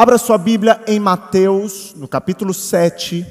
Abra sua Bíblia em Mateus, no capítulo 7,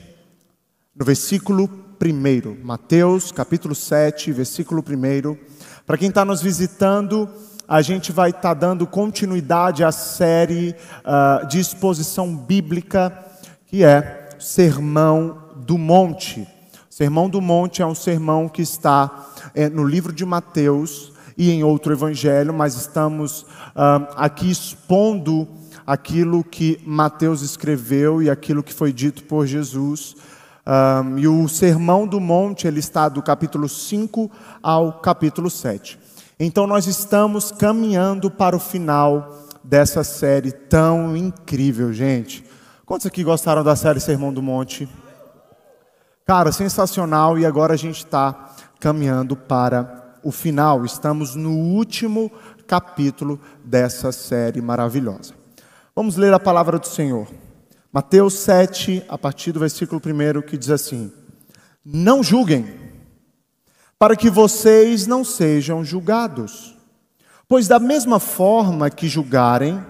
no versículo 1. Mateus, capítulo 7, versículo 1. Para quem está nos visitando, a gente vai estar tá dando continuidade à série uh, de exposição bíblica, que é Sermão do Monte. Sermão do Monte é um sermão que está é, no livro de Mateus e em outro evangelho, mas estamos uh, aqui expondo aquilo que Mateus escreveu e aquilo que foi dito por Jesus. Um, e o Sermão do Monte, ele está do capítulo 5 ao capítulo 7. Então nós estamos caminhando para o final dessa série tão incrível, gente. Quantos aqui gostaram da série Sermão do Monte? Cara, sensacional, e agora a gente está caminhando para o final. Estamos no último capítulo dessa série maravilhosa. Vamos ler a palavra do Senhor. Mateus 7, a partir do versículo 1, que diz assim: Não julguem, para que vocês não sejam julgados. Pois da mesma forma que julgarem,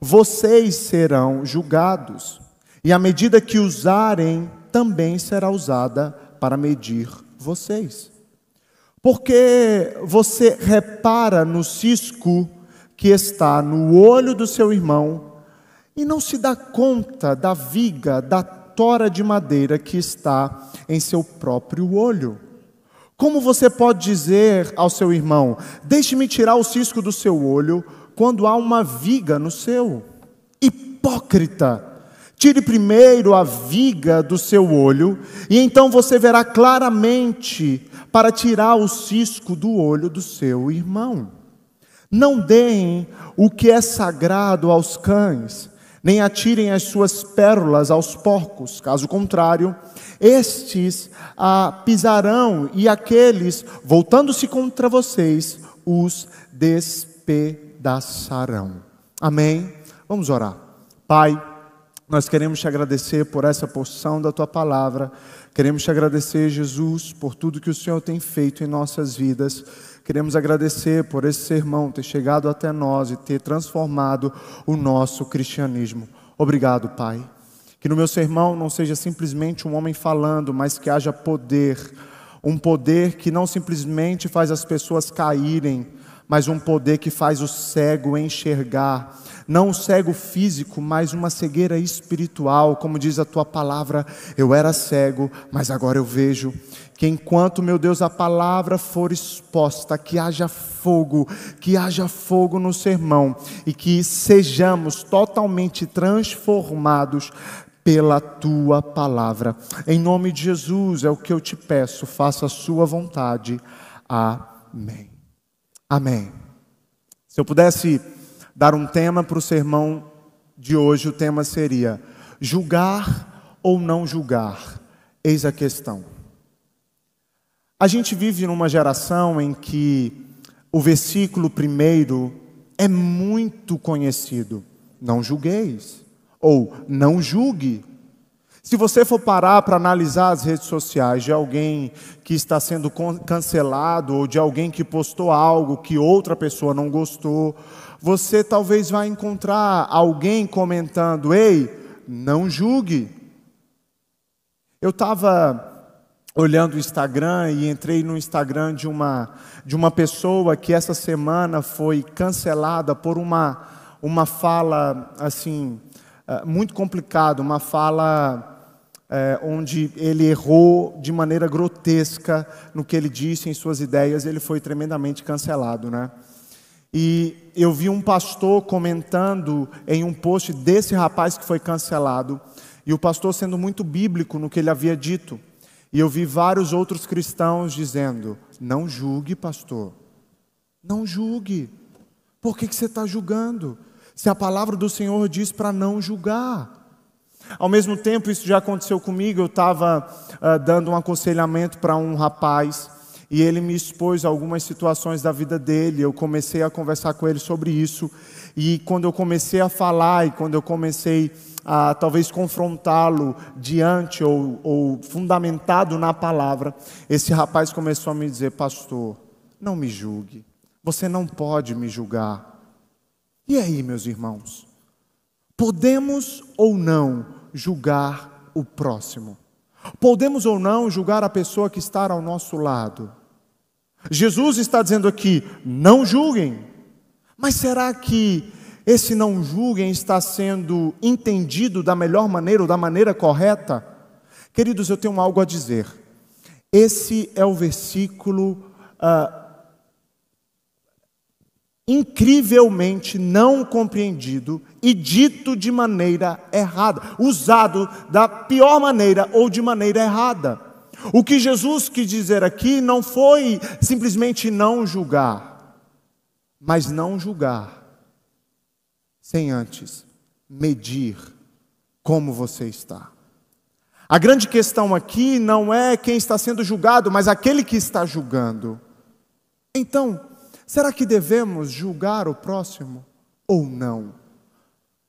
vocês serão julgados. E a medida que usarem também será usada para medir vocês. Porque você repara no cisco que está no olho do seu irmão e não se dá conta da viga, da tora de madeira que está em seu próprio olho. Como você pode dizer ao seu irmão: Deixe-me tirar o cisco do seu olho, quando há uma viga no seu? Hipócrita! Tire primeiro a viga do seu olho, e então você verá claramente para tirar o cisco do olho do seu irmão. Não deem o que é sagrado aos cães, nem atirem as suas pérolas aos porcos, caso contrário, estes ah, pisarão e aqueles, voltando-se contra vocês, os despedaçarão. Amém? Vamos orar. Pai, nós queremos te agradecer por essa porção da tua palavra, queremos te agradecer, Jesus, por tudo que o Senhor tem feito em nossas vidas. Queremos agradecer por esse sermão ter chegado até nós e ter transformado o nosso cristianismo. Obrigado, Pai. Que no meu sermão não seja simplesmente um homem falando, mas que haja poder, um poder que não simplesmente faz as pessoas caírem, mas um poder que faz o cego enxergar, não um cego físico, mas uma cegueira espiritual, como diz a tua palavra, eu era cego, mas agora eu vejo que enquanto, meu Deus, a palavra for exposta, que haja fogo, que haja fogo no sermão e que sejamos totalmente transformados pela tua palavra. Em nome de Jesus é o que eu te peço, faça a sua vontade. Amém. Amém. Se eu pudesse dar um tema para o sermão de hoje, o tema seria: julgar ou não julgar? Eis a questão. A gente vive numa geração em que o versículo primeiro é muito conhecido. Não julgueis. Ou não julgue. Se você for parar para analisar as redes sociais de alguém que está sendo cancelado ou de alguém que postou algo que outra pessoa não gostou, você talvez vá encontrar alguém comentando: "Ei, não julgue". Eu estava olhando o Instagram e entrei no Instagram de uma, de uma pessoa que essa semana foi cancelada por uma, uma fala assim eh, muito complicada, uma fala é, onde ele errou de maneira grotesca no que ele disse em suas ideias, ele foi tremendamente cancelado, né? E eu vi um pastor comentando em um post desse rapaz que foi cancelado, e o pastor sendo muito bíblico no que ele havia dito. E eu vi vários outros cristãos dizendo: não julgue, pastor. Não julgue. Por que, que você está julgando? Se a palavra do Senhor diz para não julgar. Ao mesmo tempo, isso já aconteceu comigo. Eu estava uh, dando um aconselhamento para um rapaz e ele me expôs algumas situações da vida dele. Eu comecei a conversar com ele sobre isso. E quando eu comecei a falar e quando eu comecei a talvez confrontá-lo diante ou, ou fundamentado na palavra, esse rapaz começou a me dizer: Pastor, não me julgue, você não pode me julgar. E aí, meus irmãos? Podemos ou não julgar o próximo? Podemos ou não julgar a pessoa que está ao nosso lado? Jesus está dizendo aqui: não julguem. Mas será que esse não julguem está sendo entendido da melhor maneira ou da maneira correta? Queridos, eu tenho algo a dizer. Esse é o versículo ah, incrivelmente não compreendido e dito de maneira errada, usado da pior maneira ou de maneira errada. O que Jesus quis dizer aqui não foi simplesmente não julgar, mas não julgar sem antes medir como você está. A grande questão aqui não é quem está sendo julgado, mas aquele que está julgando. Então, será que devemos julgar o próximo ou não?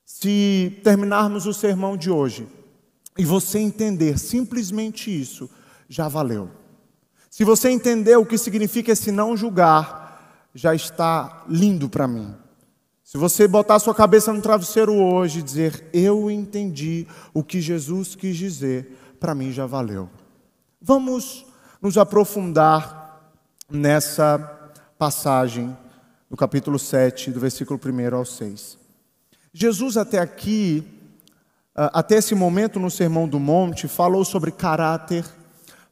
Se terminarmos o sermão de hoje e você entender simplesmente isso, já valeu. Se você entender o que significa esse não julgar, já está lindo para mim. Se você botar sua cabeça no travesseiro hoje e dizer, eu entendi o que Jesus quis dizer, para mim já valeu. Vamos nos aprofundar nessa passagem do capítulo 7, do versículo 1 ao 6. Jesus, até aqui, ah, até esse momento no Sermão do Monte, falou sobre caráter,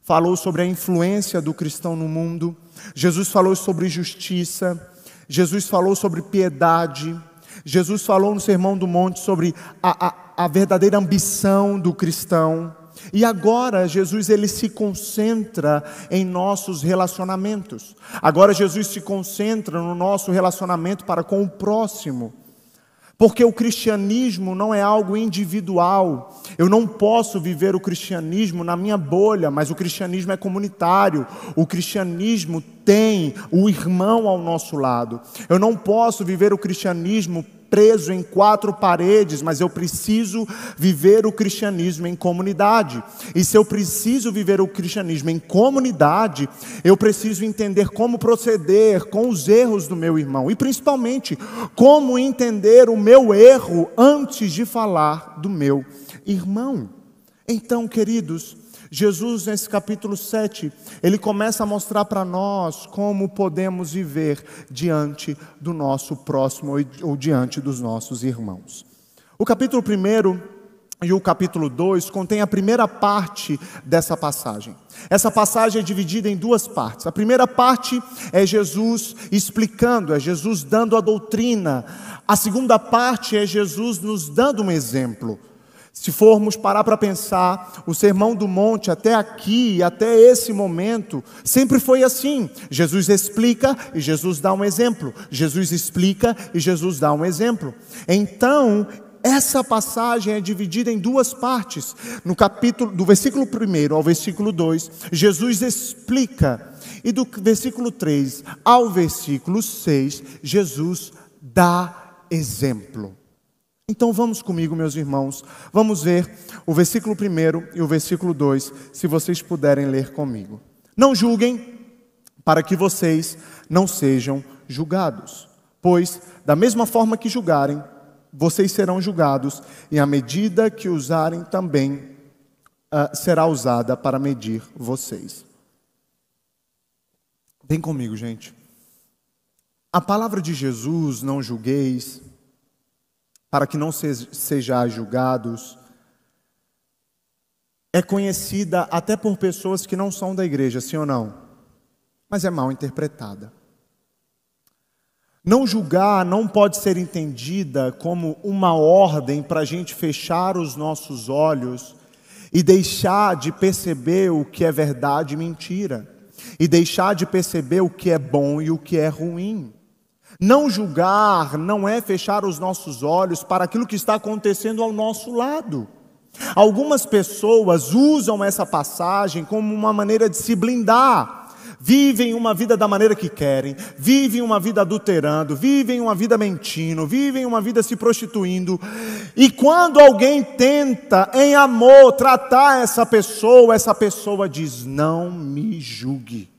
falou sobre a influência do cristão no mundo, Jesus falou sobre justiça, Jesus falou sobre piedade, Jesus falou no Sermão do Monte sobre a, a, a verdadeira ambição do cristão. E agora Jesus ele se concentra em nossos relacionamentos. Agora Jesus se concentra no nosso relacionamento para com o próximo. Porque o cristianismo não é algo individual. Eu não posso viver o cristianismo na minha bolha, mas o cristianismo é comunitário. O cristianismo tem o irmão ao nosso lado. Eu não posso viver o cristianismo preso em quatro paredes, mas eu preciso viver o cristianismo em comunidade. E se eu preciso viver o cristianismo em comunidade, eu preciso entender como proceder com os erros do meu irmão e principalmente como entender o meu erro antes de falar do meu irmão. Então, queridos, Jesus, nesse capítulo 7, ele começa a mostrar para nós como podemos viver diante do nosso próximo ou diante dos nossos irmãos. O capítulo 1 e o capítulo 2 contém a primeira parte dessa passagem. Essa passagem é dividida em duas partes. A primeira parte é Jesus explicando, é Jesus dando a doutrina. A segunda parte é Jesus nos dando um exemplo. Se formos parar para pensar, o sermão do monte até aqui, até esse momento, sempre foi assim. Jesus explica e Jesus dá um exemplo. Jesus explica e Jesus dá um exemplo. Então, essa passagem é dividida em duas partes. No capítulo do versículo 1 ao versículo 2, Jesus explica, e do versículo 3 ao versículo 6, Jesus dá exemplo. Então vamos comigo, meus irmãos, vamos ver o versículo 1 e o versículo 2, se vocês puderem ler comigo. Não julguem, para que vocês não sejam julgados, pois, da mesma forma que julgarem, vocês serão julgados, e a medida que usarem também uh, será usada para medir vocês. Vem comigo, gente. A palavra de Jesus, não julgueis, para que não sejais julgados, é conhecida até por pessoas que não são da igreja, sim ou não? Mas é mal interpretada. Não julgar não pode ser entendida como uma ordem para a gente fechar os nossos olhos e deixar de perceber o que é verdade e mentira, e deixar de perceber o que é bom e o que é ruim. Não julgar não é fechar os nossos olhos para aquilo que está acontecendo ao nosso lado. Algumas pessoas usam essa passagem como uma maneira de se blindar. Vivem uma vida da maneira que querem, vivem uma vida adulterando, vivem uma vida mentindo, vivem uma vida se prostituindo. E quando alguém tenta, em amor, tratar essa pessoa, essa pessoa diz: Não me julgue.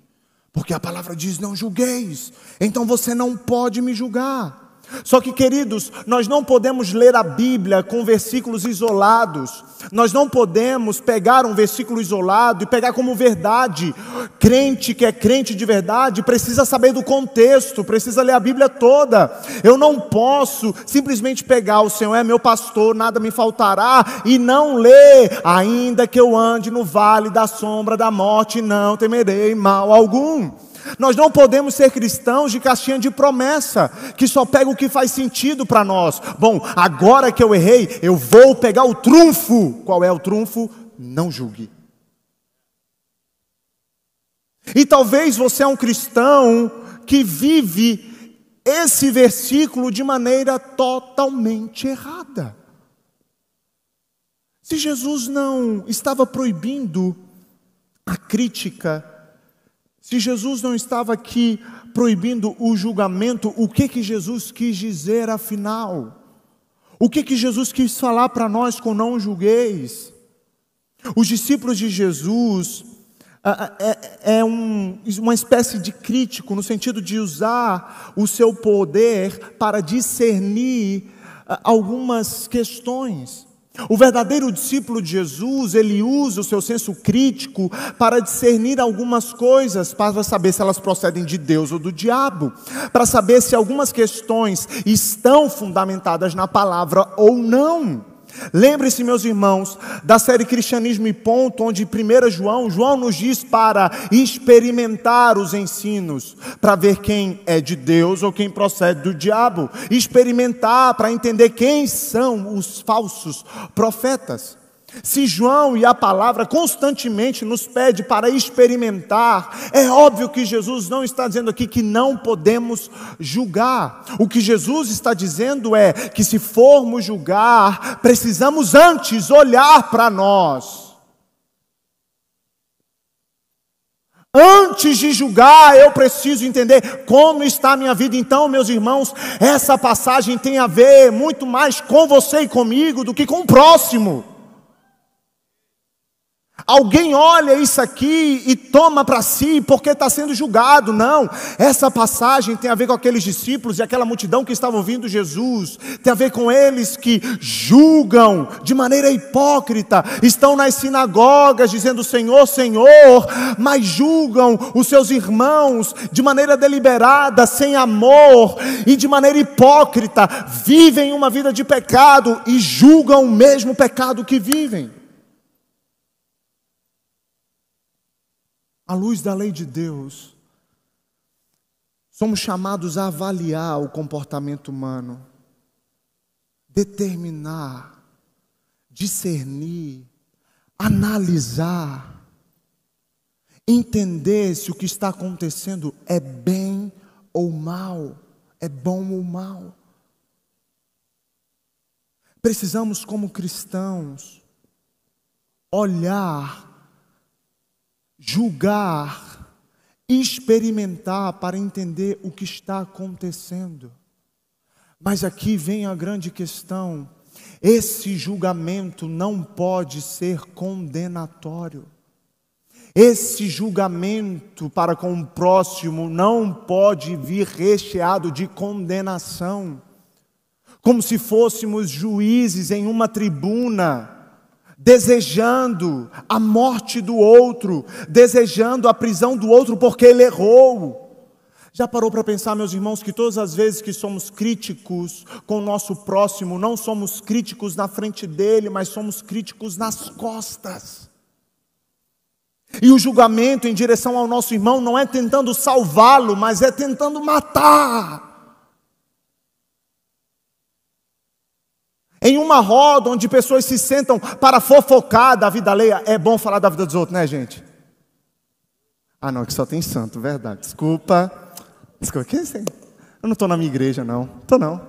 Porque a palavra diz: não julgueis, então você não pode me julgar. Só que, queridos, nós não podemos ler a Bíblia com versículos isolados. Nós não podemos pegar um versículo isolado e pegar como verdade. Crente que é crente de verdade precisa saber do contexto, precisa ler a Bíblia toda. Eu não posso simplesmente pegar o Senhor é meu pastor, nada me faltará e não ler, ainda que eu ande no vale da sombra da morte, não temerei mal algum. Nós não podemos ser cristãos de caixinha de promessa, que só pega o que faz sentido para nós. Bom, agora que eu errei, eu vou pegar o trunfo. Qual é o trunfo? Não julgue. E talvez você é um cristão que vive esse versículo de maneira totalmente errada. Se Jesus não estava proibindo a crítica, se Jesus não estava aqui proibindo o julgamento, o que que Jesus quis dizer afinal? O que que Jesus quis falar para nós com não julgueis? Os discípulos de Jesus é, é um, uma espécie de crítico, no sentido de usar o seu poder para discernir algumas questões. O verdadeiro discípulo de Jesus, ele usa o seu senso crítico para discernir algumas coisas, para saber se elas procedem de Deus ou do diabo, para saber se algumas questões estão fundamentadas na palavra ou não. Lembre-se, meus irmãos, da série Cristianismo e Ponto, onde 1 João, João nos diz para experimentar os ensinos, para ver quem é de Deus ou quem procede do diabo, experimentar para entender quem são os falsos profetas. Se João e a palavra constantemente nos pede para experimentar, é óbvio que Jesus não está dizendo aqui que não podemos julgar. O que Jesus está dizendo é que se formos julgar, precisamos antes olhar para nós. Antes de julgar, eu preciso entender como está a minha vida. Então, meus irmãos, essa passagem tem a ver muito mais com você e comigo do que com o próximo. Alguém olha isso aqui e toma para si porque está sendo julgado. Não, essa passagem tem a ver com aqueles discípulos e aquela multidão que estavam ouvindo Jesus, tem a ver com eles que julgam de maneira hipócrita, estão nas sinagogas dizendo Senhor, Senhor, mas julgam os seus irmãos de maneira deliberada, sem amor e de maneira hipócrita, vivem uma vida de pecado e julgam o mesmo pecado que vivem. À luz da lei de Deus, somos chamados a avaliar o comportamento humano, determinar, discernir, analisar, entender se o que está acontecendo é bem ou mal, é bom ou mal. Precisamos, como cristãos, olhar julgar, experimentar para entender o que está acontecendo. Mas aqui vem a grande questão: esse julgamento não pode ser condenatório. Esse julgamento para com o próximo não pode vir recheado de condenação, como se fôssemos juízes em uma tribuna desejando a morte do outro, desejando a prisão do outro porque ele errou. Já parou para pensar, meus irmãos, que todas as vezes que somos críticos com o nosso próximo, não somos críticos na frente dele, mas somos críticos nas costas. E o julgamento em direção ao nosso irmão não é tentando salvá-lo, mas é tentando matar. Em uma roda onde pessoas se sentam para fofocar da vida alheia, é bom falar da vida dos outros, né, gente? Ah, não, que só tem santo, verdade. Desculpa. Desculpa, que eu não estou na minha igreja, não. Estou não.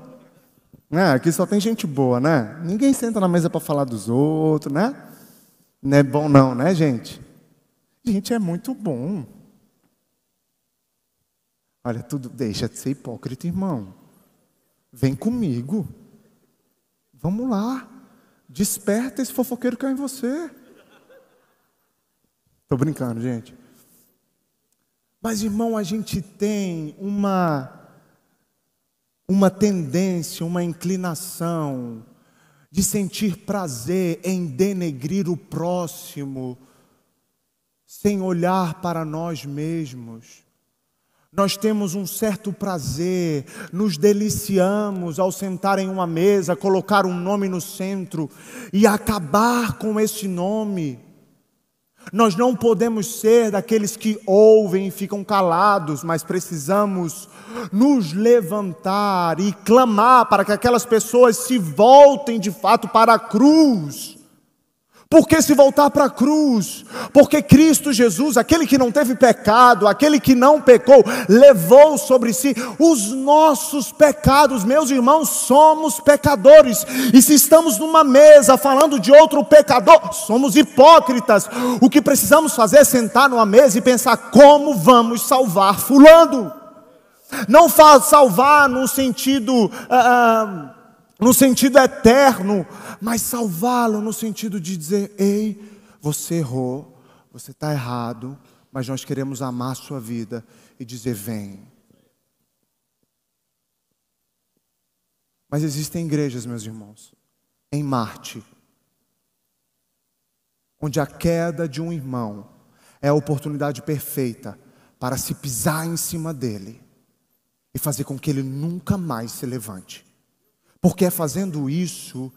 É, aqui só tem gente boa, né? Ninguém senta na mesa para falar dos outros, né? Não é bom não, né, gente? Gente, é muito bom. Olha, tudo deixa de ser hipócrita, irmão. Vem comigo. Vamos lá. Desperta esse fofoqueiro que é em você. Estou brincando, gente. Mas, irmão, a gente tem uma uma tendência, uma inclinação de sentir prazer em denegrir o próximo, sem olhar para nós mesmos. Nós temos um certo prazer, nos deliciamos ao sentar em uma mesa, colocar um nome no centro e acabar com esse nome. Nós não podemos ser daqueles que ouvem e ficam calados, mas precisamos nos levantar e clamar para que aquelas pessoas se voltem de fato para a cruz. Por que se voltar para a cruz? Porque Cristo Jesus, aquele que não teve pecado, aquele que não pecou, levou sobre si os nossos pecados. Meus irmãos, somos pecadores. E se estamos numa mesa falando de outro pecador, somos hipócritas. O que precisamos fazer é sentar numa mesa e pensar como vamos salvar Fulano. Não salvar no sentido. Uh, no sentido eterno, mas salvá-lo no sentido de dizer: ei, você errou, você está errado, mas nós queremos amar a sua vida e dizer: vem. Mas existem igrejas, meus irmãos, em Marte, onde a queda de um irmão é a oportunidade perfeita para se pisar em cima dele e fazer com que ele nunca mais se levante. Porque é fazendo isso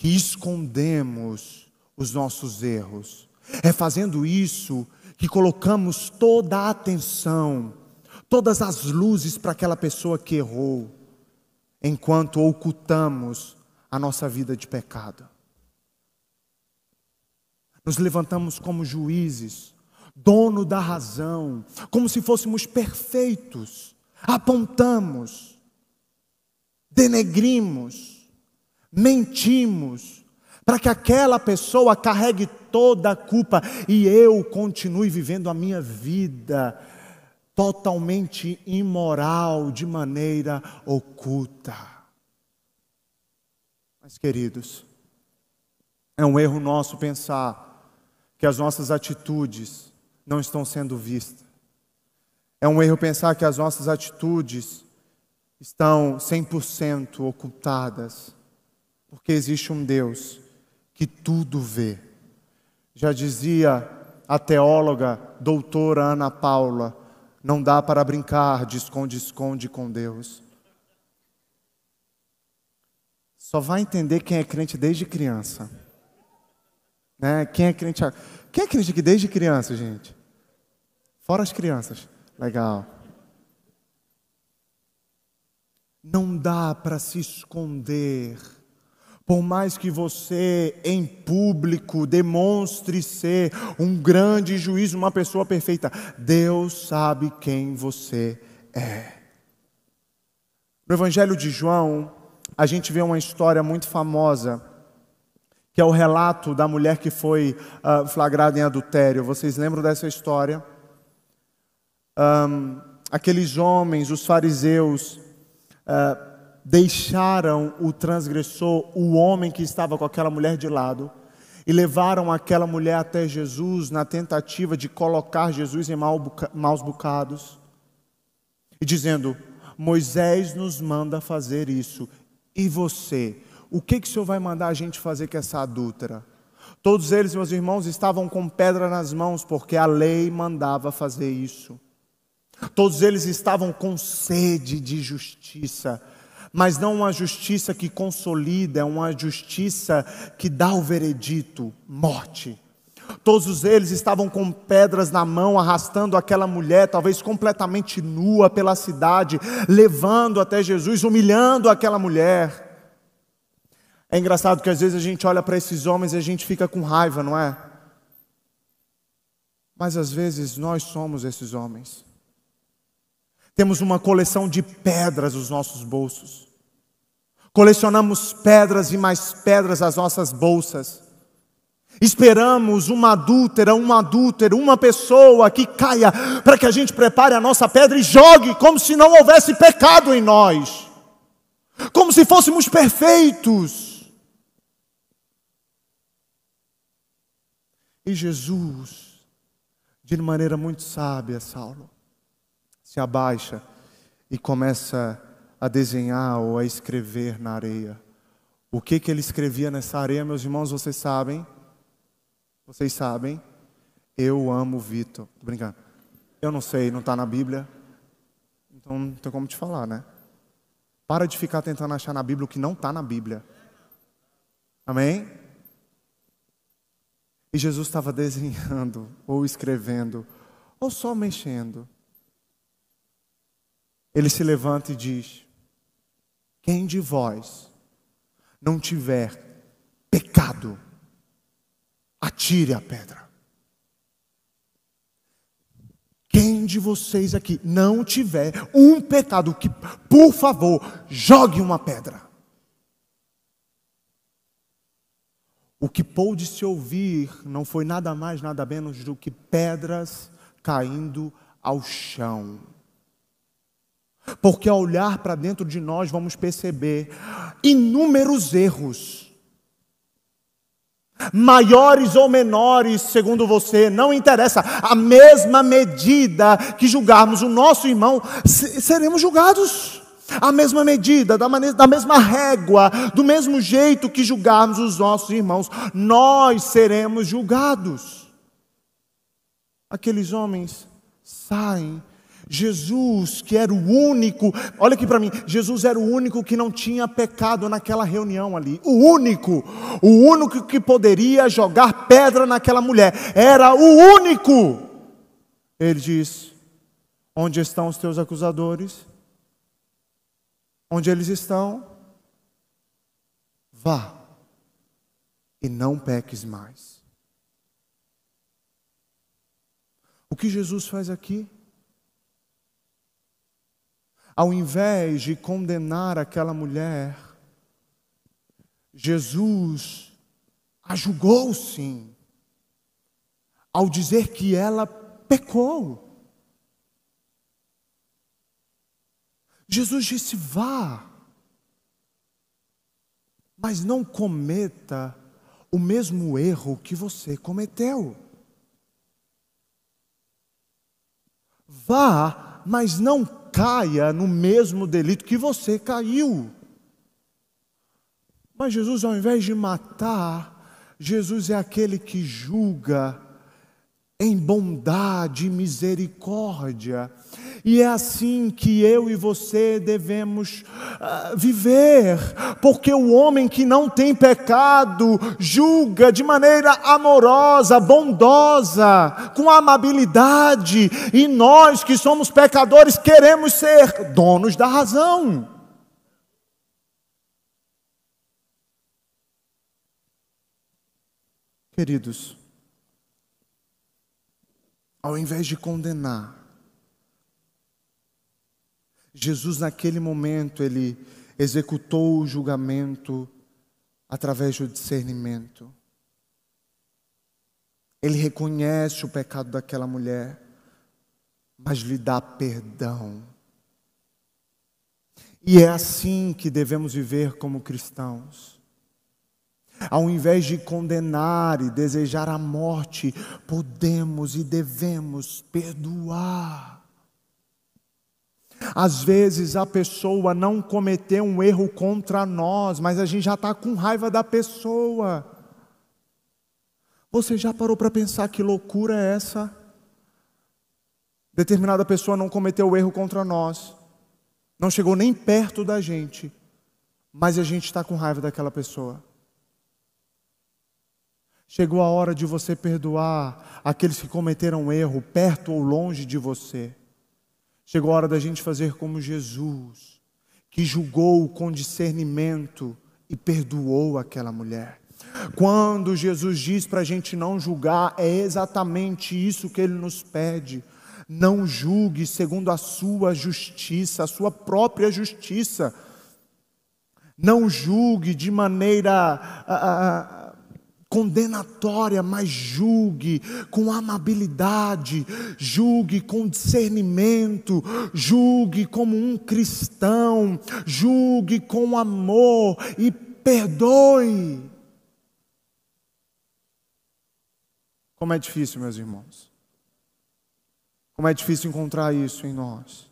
que escondemos os nossos erros. É fazendo isso que colocamos toda a atenção, todas as luzes para aquela pessoa que errou, enquanto ocultamos a nossa vida de pecado. Nos levantamos como juízes, dono da razão, como se fôssemos perfeitos, apontamos, denegrimos, mentimos, para que aquela pessoa carregue toda a culpa e eu continue vivendo a minha vida totalmente imoral, de maneira oculta. Mas, queridos, é um erro nosso pensar que as nossas atitudes não estão sendo vistas. É um erro pensar que as nossas atitudes estão 100% ocultadas, porque existe um Deus que tudo vê. Já dizia a teóloga doutora Ana Paula, não dá para brincar de esconde-esconde com Deus. Só vai entender quem é crente desde criança. Né? Quem é crente? Quem é crente aqui desde criança, gente? Fora as crianças. Legal. Não dá para se esconder. Por mais que você em público demonstre ser um grande juiz, uma pessoa perfeita, Deus sabe quem você é. No Evangelho de João, a gente vê uma história muito famosa, que é o relato da mulher que foi uh, flagrada em adultério. Vocês lembram dessa história? Um, aqueles homens, os fariseus, ah, deixaram o transgressor, o homem que estava com aquela mulher de lado, e levaram aquela mulher até Jesus na tentativa de colocar Jesus em maus bocados, e dizendo: Moisés nos manda fazer isso, e você, o que, que o Senhor vai mandar a gente fazer com essa adúltera? Todos eles, meus irmãos, estavam com pedra nas mãos, porque a lei mandava fazer isso. Todos eles estavam com sede de justiça, mas não uma justiça que consolida, é uma justiça que dá o veredito, morte. Todos eles estavam com pedras na mão, arrastando aquela mulher, talvez completamente nua pela cidade, levando até Jesus, humilhando aquela mulher. É engraçado que às vezes a gente olha para esses homens e a gente fica com raiva, não é? Mas às vezes nós somos esses homens. Temos uma coleção de pedras nos nossos bolsos. Colecionamos pedras e mais pedras nas nossas bolsas. Esperamos uma adúltera, um adúltero, uma pessoa que caia para que a gente prepare a nossa pedra e jogue como se não houvesse pecado em nós. Como se fôssemos perfeitos. E Jesus, de maneira muito sábia, Saulo, se abaixa e começa a desenhar ou a escrever na areia. O que, que ele escrevia nessa areia, meus irmãos, vocês sabem? Vocês sabem? Eu amo Vitor. Tô brincando. Eu não sei, não está na Bíblia. Então não tem como te falar, né? Para de ficar tentando achar na Bíblia o que não está na Bíblia. Amém? E Jesus estava desenhando, ou escrevendo, ou só mexendo. Ele se levanta e diz: Quem de vós não tiver pecado, atire a pedra. Quem de vocês aqui não tiver um pecado, que, por favor, jogue uma pedra. O que pôde se ouvir não foi nada mais, nada menos do que pedras caindo ao chão. Porque ao olhar para dentro de nós vamos perceber inúmeros erros. Maiores ou menores, segundo você, não interessa. A mesma medida que julgarmos o nosso irmão, seremos julgados. A mesma medida, da, maneira, da mesma régua, do mesmo jeito que julgarmos os nossos irmãos, nós seremos julgados. Aqueles homens saem Jesus, que era o único, olha aqui para mim, Jesus era o único que não tinha pecado naquela reunião ali. O único, o único que poderia jogar pedra naquela mulher, era o único. Ele diz: Onde estão os teus acusadores? Onde eles estão? Vá e não peques mais. O que Jesus faz aqui? Ao invés de condenar aquela mulher, Jesus a julgou sim, ao dizer que ela pecou. Jesus disse: vá, mas não cometa o mesmo erro que você cometeu. Vá, mas não caia no mesmo delito que você caiu. Mas Jesus, ao invés de matar, Jesus é aquele que julga em bondade e misericórdia. E é assim que eu e você devemos uh, viver, porque o homem que não tem pecado julga de maneira amorosa, bondosa, com amabilidade, e nós que somos pecadores queremos ser donos da razão. Queridos, ao invés de condenar, Jesus, naquele momento, ele executou o julgamento através do discernimento. Ele reconhece o pecado daquela mulher, mas lhe dá perdão. E é assim que devemos viver como cristãos. Ao invés de condenar e desejar a morte, podemos e devemos perdoar. Às vezes a pessoa não cometeu um erro contra nós, mas a gente já está com raiva da pessoa. Você já parou para pensar que loucura é essa? Determinada pessoa não cometeu erro contra nós, não chegou nem perto da gente, mas a gente está com raiva daquela pessoa. Chegou a hora de você perdoar aqueles que cometeram erro, perto ou longe de você. Chegou a hora da gente fazer como Jesus, que julgou com discernimento e perdoou aquela mulher. Quando Jesus diz para a gente não julgar, é exatamente isso que ele nos pede. Não julgue segundo a sua justiça, a sua própria justiça. Não julgue de maneira. Ah, condenatória, mas julgue com amabilidade, julgue com discernimento, julgue como um cristão, julgue com amor e perdoe. Como é difícil, meus irmãos. Como é difícil encontrar isso em nós.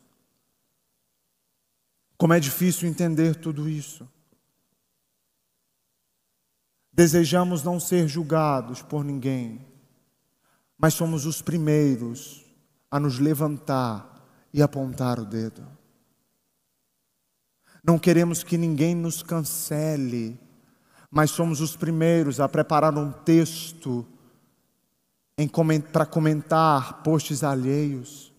Como é difícil entender tudo isso. Desejamos não ser julgados por ninguém, mas somos os primeiros a nos levantar e apontar o dedo. Não queremos que ninguém nos cancele, mas somos os primeiros a preparar um texto para comentar posts alheios.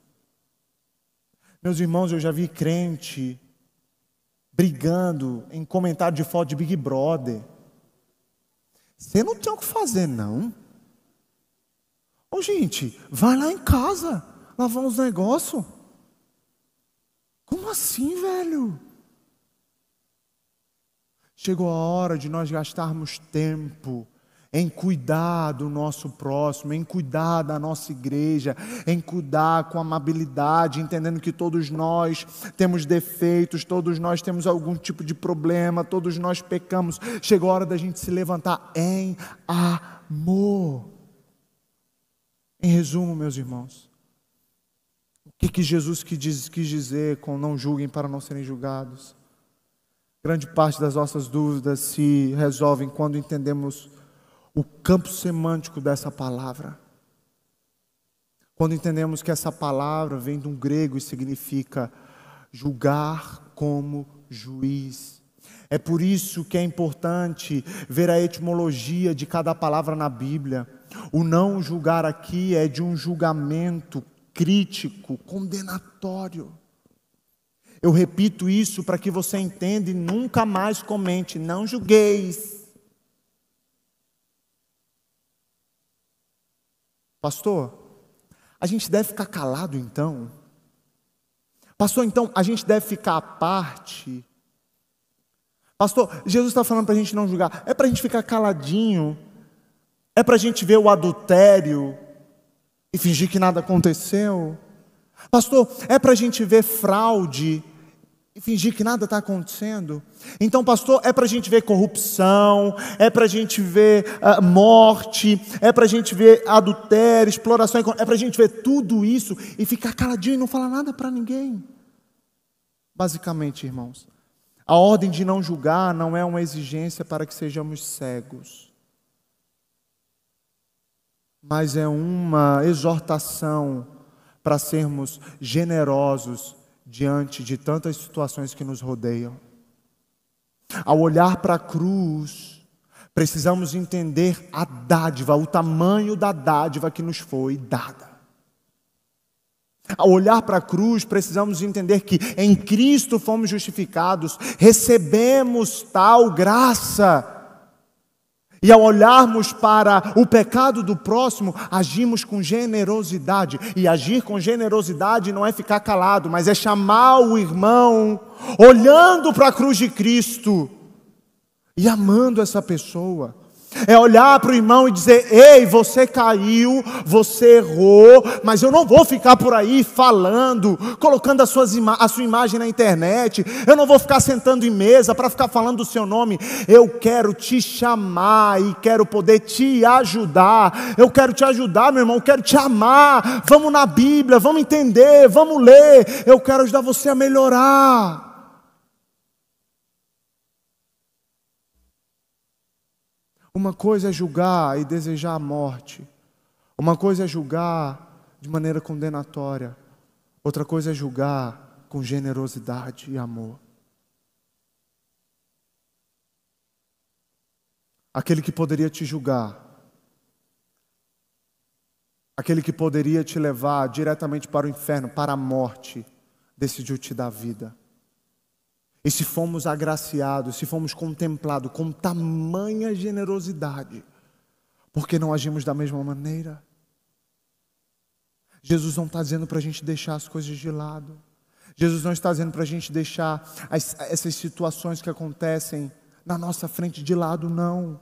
Meus irmãos, eu já vi crente brigando em comentário de foto de Big Brother. Você não tem o que fazer, não. Ô, gente, vai lá em casa, lavar uns negócios. Como assim, velho? Chegou a hora de nós gastarmos tempo em cuidar do nosso próximo, em cuidar da nossa igreja, em cuidar com amabilidade, entendendo que todos nós temos defeitos, todos nós temos algum tipo de problema, todos nós pecamos. Chegou a hora da gente se levantar em amor. Em resumo, meus irmãos, o que, que Jesus quis dizer com não julguem para não serem julgados? Grande parte das nossas dúvidas se resolvem quando entendemos o campo semântico dessa palavra. Quando entendemos que essa palavra vem de um grego e significa julgar como juiz. É por isso que é importante ver a etimologia de cada palavra na Bíblia. O não julgar aqui é de um julgamento crítico, condenatório. Eu repito isso para que você entenda e nunca mais comente, não julgueis. Pastor, a gente deve ficar calado então? Pastor, então a gente deve ficar à parte? Pastor, Jesus está falando para a gente não julgar. É para a gente ficar caladinho? É para a gente ver o adultério e fingir que nada aconteceu? Pastor, é para a gente ver fraude e fingir que nada está acontecendo. Então, pastor, é para a gente ver corrupção, é para a gente ver uh, morte, é para a gente ver adultério, exploração, é para a gente ver tudo isso e ficar caladinho e não falar nada para ninguém. Basicamente, irmãos, a ordem de não julgar não é uma exigência para que sejamos cegos, mas é uma exortação para sermos generosos diante de tantas situações que nos rodeiam. Ao olhar para a cruz, precisamos entender a dádiva, o tamanho da dádiva que nos foi dada. Ao olhar para a cruz, precisamos entender que em Cristo fomos justificados, recebemos tal graça e ao olharmos para o pecado do próximo, agimos com generosidade. E agir com generosidade não é ficar calado, mas é chamar o irmão, olhando para a cruz de Cristo e amando essa pessoa. É olhar para o irmão e dizer: Ei, você caiu, você errou, mas eu não vou ficar por aí falando, colocando a, suas a sua imagem na internet, eu não vou ficar sentando em mesa para ficar falando do seu nome. Eu quero te chamar e quero poder te ajudar. Eu quero te ajudar, meu irmão, eu quero te amar. Vamos na Bíblia, vamos entender, vamos ler. Eu quero ajudar você a melhorar. Uma coisa é julgar e desejar a morte. Uma coisa é julgar de maneira condenatória. Outra coisa é julgar com generosidade e amor. Aquele que poderia te julgar, aquele que poderia te levar diretamente para o inferno, para a morte, decidiu te dar vida. E se fomos agraciados, se fomos contemplados com tamanha generosidade, por que não agimos da mesma maneira? Jesus não está dizendo para a gente deixar as coisas de lado. Jesus não está dizendo para a gente deixar as, essas situações que acontecem na nossa frente de lado, não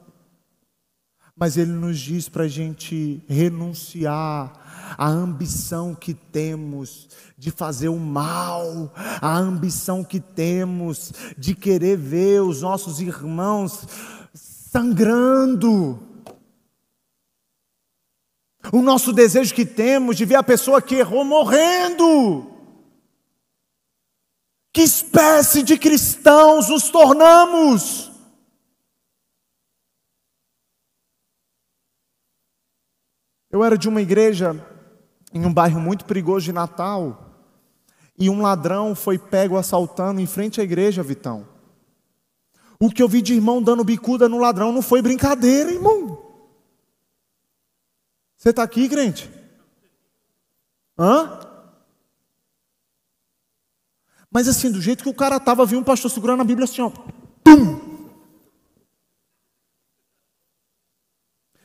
mas Ele nos diz para a gente renunciar à ambição que temos de fazer o mal, a ambição que temos de querer ver os nossos irmãos sangrando. O nosso desejo que temos de ver a pessoa que errou morrendo. Que espécie de cristãos nos tornamos? Eu era de uma igreja em um bairro muito perigoso de Natal, e um ladrão foi pego assaltando em frente à igreja, Vitão. O que eu vi de irmão dando bicuda no ladrão não foi brincadeira, irmão. Você está aqui, crente? Hã? Mas assim, do jeito que o cara estava, vi um pastor segurando a Bíblia assim, ó. Pum!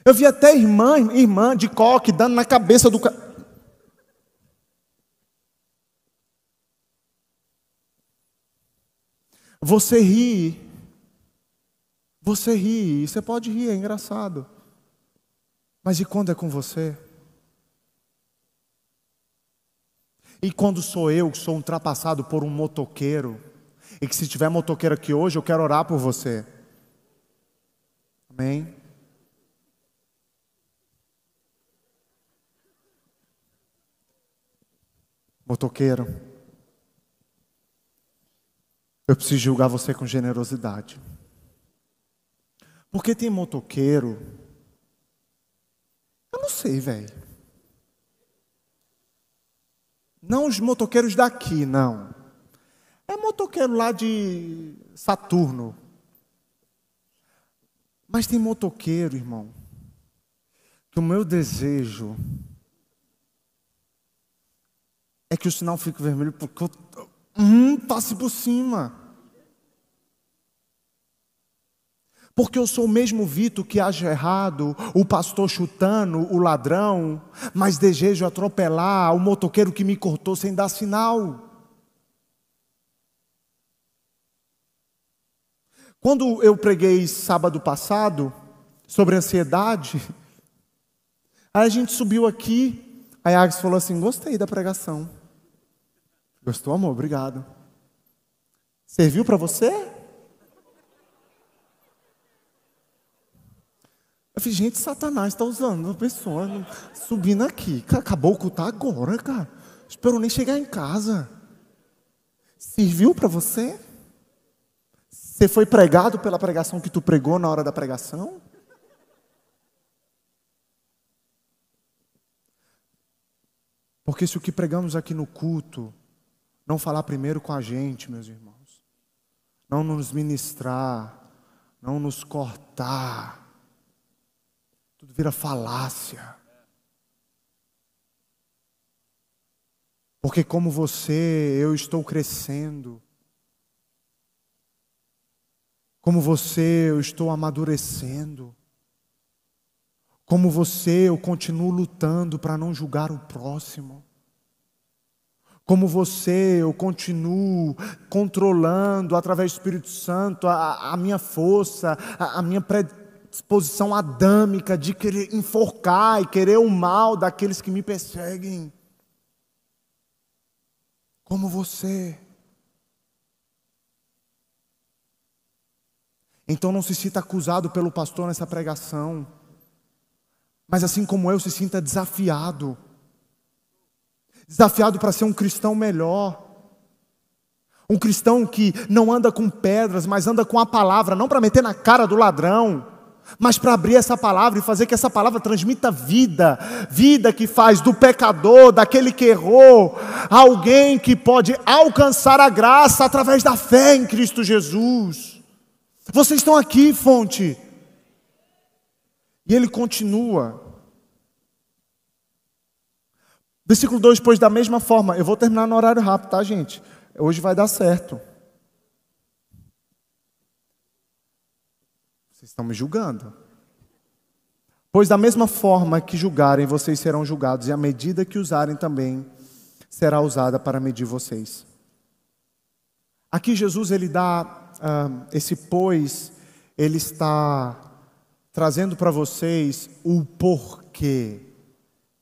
Eu vi até irmã, irmã de coque dando na cabeça do cara. Você ri. Você ri. Você pode rir, é engraçado. Mas e quando é com você? E quando sou eu que sou ultrapassado por um motoqueiro, e que se tiver motoqueiro aqui hoje, eu quero orar por você. Amém? Motoqueiro, eu preciso julgar você com generosidade. Porque tem motoqueiro, eu não sei, velho. Não os motoqueiros daqui, não. É motoqueiro lá de Saturno. Mas tem motoqueiro, irmão, que o meu desejo é que o sinal fique vermelho porque eu hum, passe por cima. Porque eu sou o mesmo Vitor que age errado, o pastor chutando, o ladrão, mas desejo atropelar o motoqueiro que me cortou sem dar sinal. Quando eu preguei sábado passado sobre ansiedade, aí a gente subiu aqui, a Agnes falou assim: Gostei da pregação. Gostou, amor? Obrigado. Serviu para você? Eu falei, gente, Satanás está usando uma pessoa subindo aqui. Acabou o culto agora, cara. Esperou nem chegar em casa. Serviu para você? Você foi pregado pela pregação que tu pregou na hora da pregação? Porque se o que pregamos aqui no culto não falar primeiro com a gente, meus irmãos, não nos ministrar, não nos cortar, tudo vira falácia. Porque, como você, eu estou crescendo. Como você, eu estou amadurecendo. Como você, eu continuo lutando para não julgar o próximo. Como você, eu continuo controlando através do Espírito Santo a, a minha força, a, a minha predisposição disposição adâmica de querer enforcar e querer o mal daqueles que me perseguem. Como você. Então não se sinta acusado pelo pastor nessa pregação, mas assim como eu, se sinta desafiado desafiado para ser um cristão melhor. Um cristão que não anda com pedras, mas anda com a palavra, não para meter na cara do ladrão, mas para abrir essa palavra e fazer que essa palavra transmita vida, vida que faz do pecador, daquele que errou, alguém que pode alcançar a graça através da fé em Cristo Jesus. Vocês estão aqui, fonte. E ele continua. Versículo 2: Pois da mesma forma, eu vou terminar no horário rápido, tá, gente? Hoje vai dar certo. Vocês estão me julgando. Pois da mesma forma que julgarem, vocês serão julgados, e a medida que usarem também será usada para medir vocês. Aqui Jesus ele dá uh, esse pois, ele está trazendo para vocês o porquê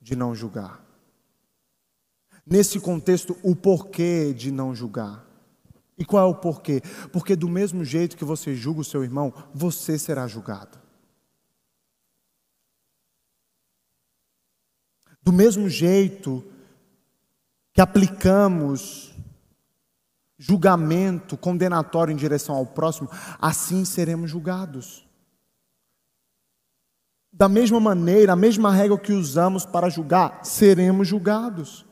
de não julgar. Nesse contexto, o porquê de não julgar. E qual é o porquê? Porque do mesmo jeito que você julga o seu irmão, você será julgado. Do mesmo jeito que aplicamos julgamento condenatório em direção ao próximo, assim seremos julgados. Da mesma maneira, a mesma regra que usamos para julgar, seremos julgados.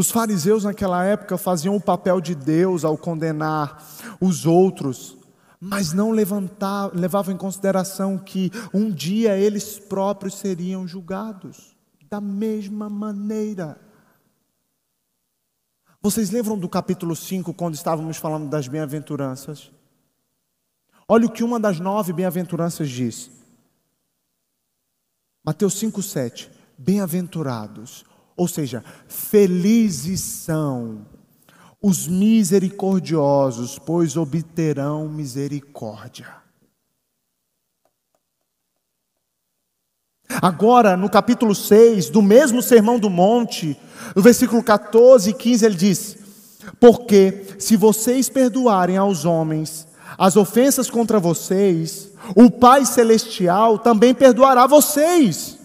Os fariseus naquela época faziam o papel de Deus ao condenar os outros, mas não levantar, levavam em consideração que um dia eles próprios seriam julgados da mesma maneira. Vocês lembram do capítulo 5, quando estávamos falando das bem-aventuranças? Olha o que uma das nove bem-aventuranças diz. Mateus 5, 7. Bem-aventurados, ou seja, felizes são os misericordiosos, pois obterão misericórdia. Agora, no capítulo 6 do mesmo Sermão do Monte, no versículo 14 e 15, ele diz: Porque se vocês perdoarem aos homens as ofensas contra vocês, o Pai Celestial também perdoará vocês.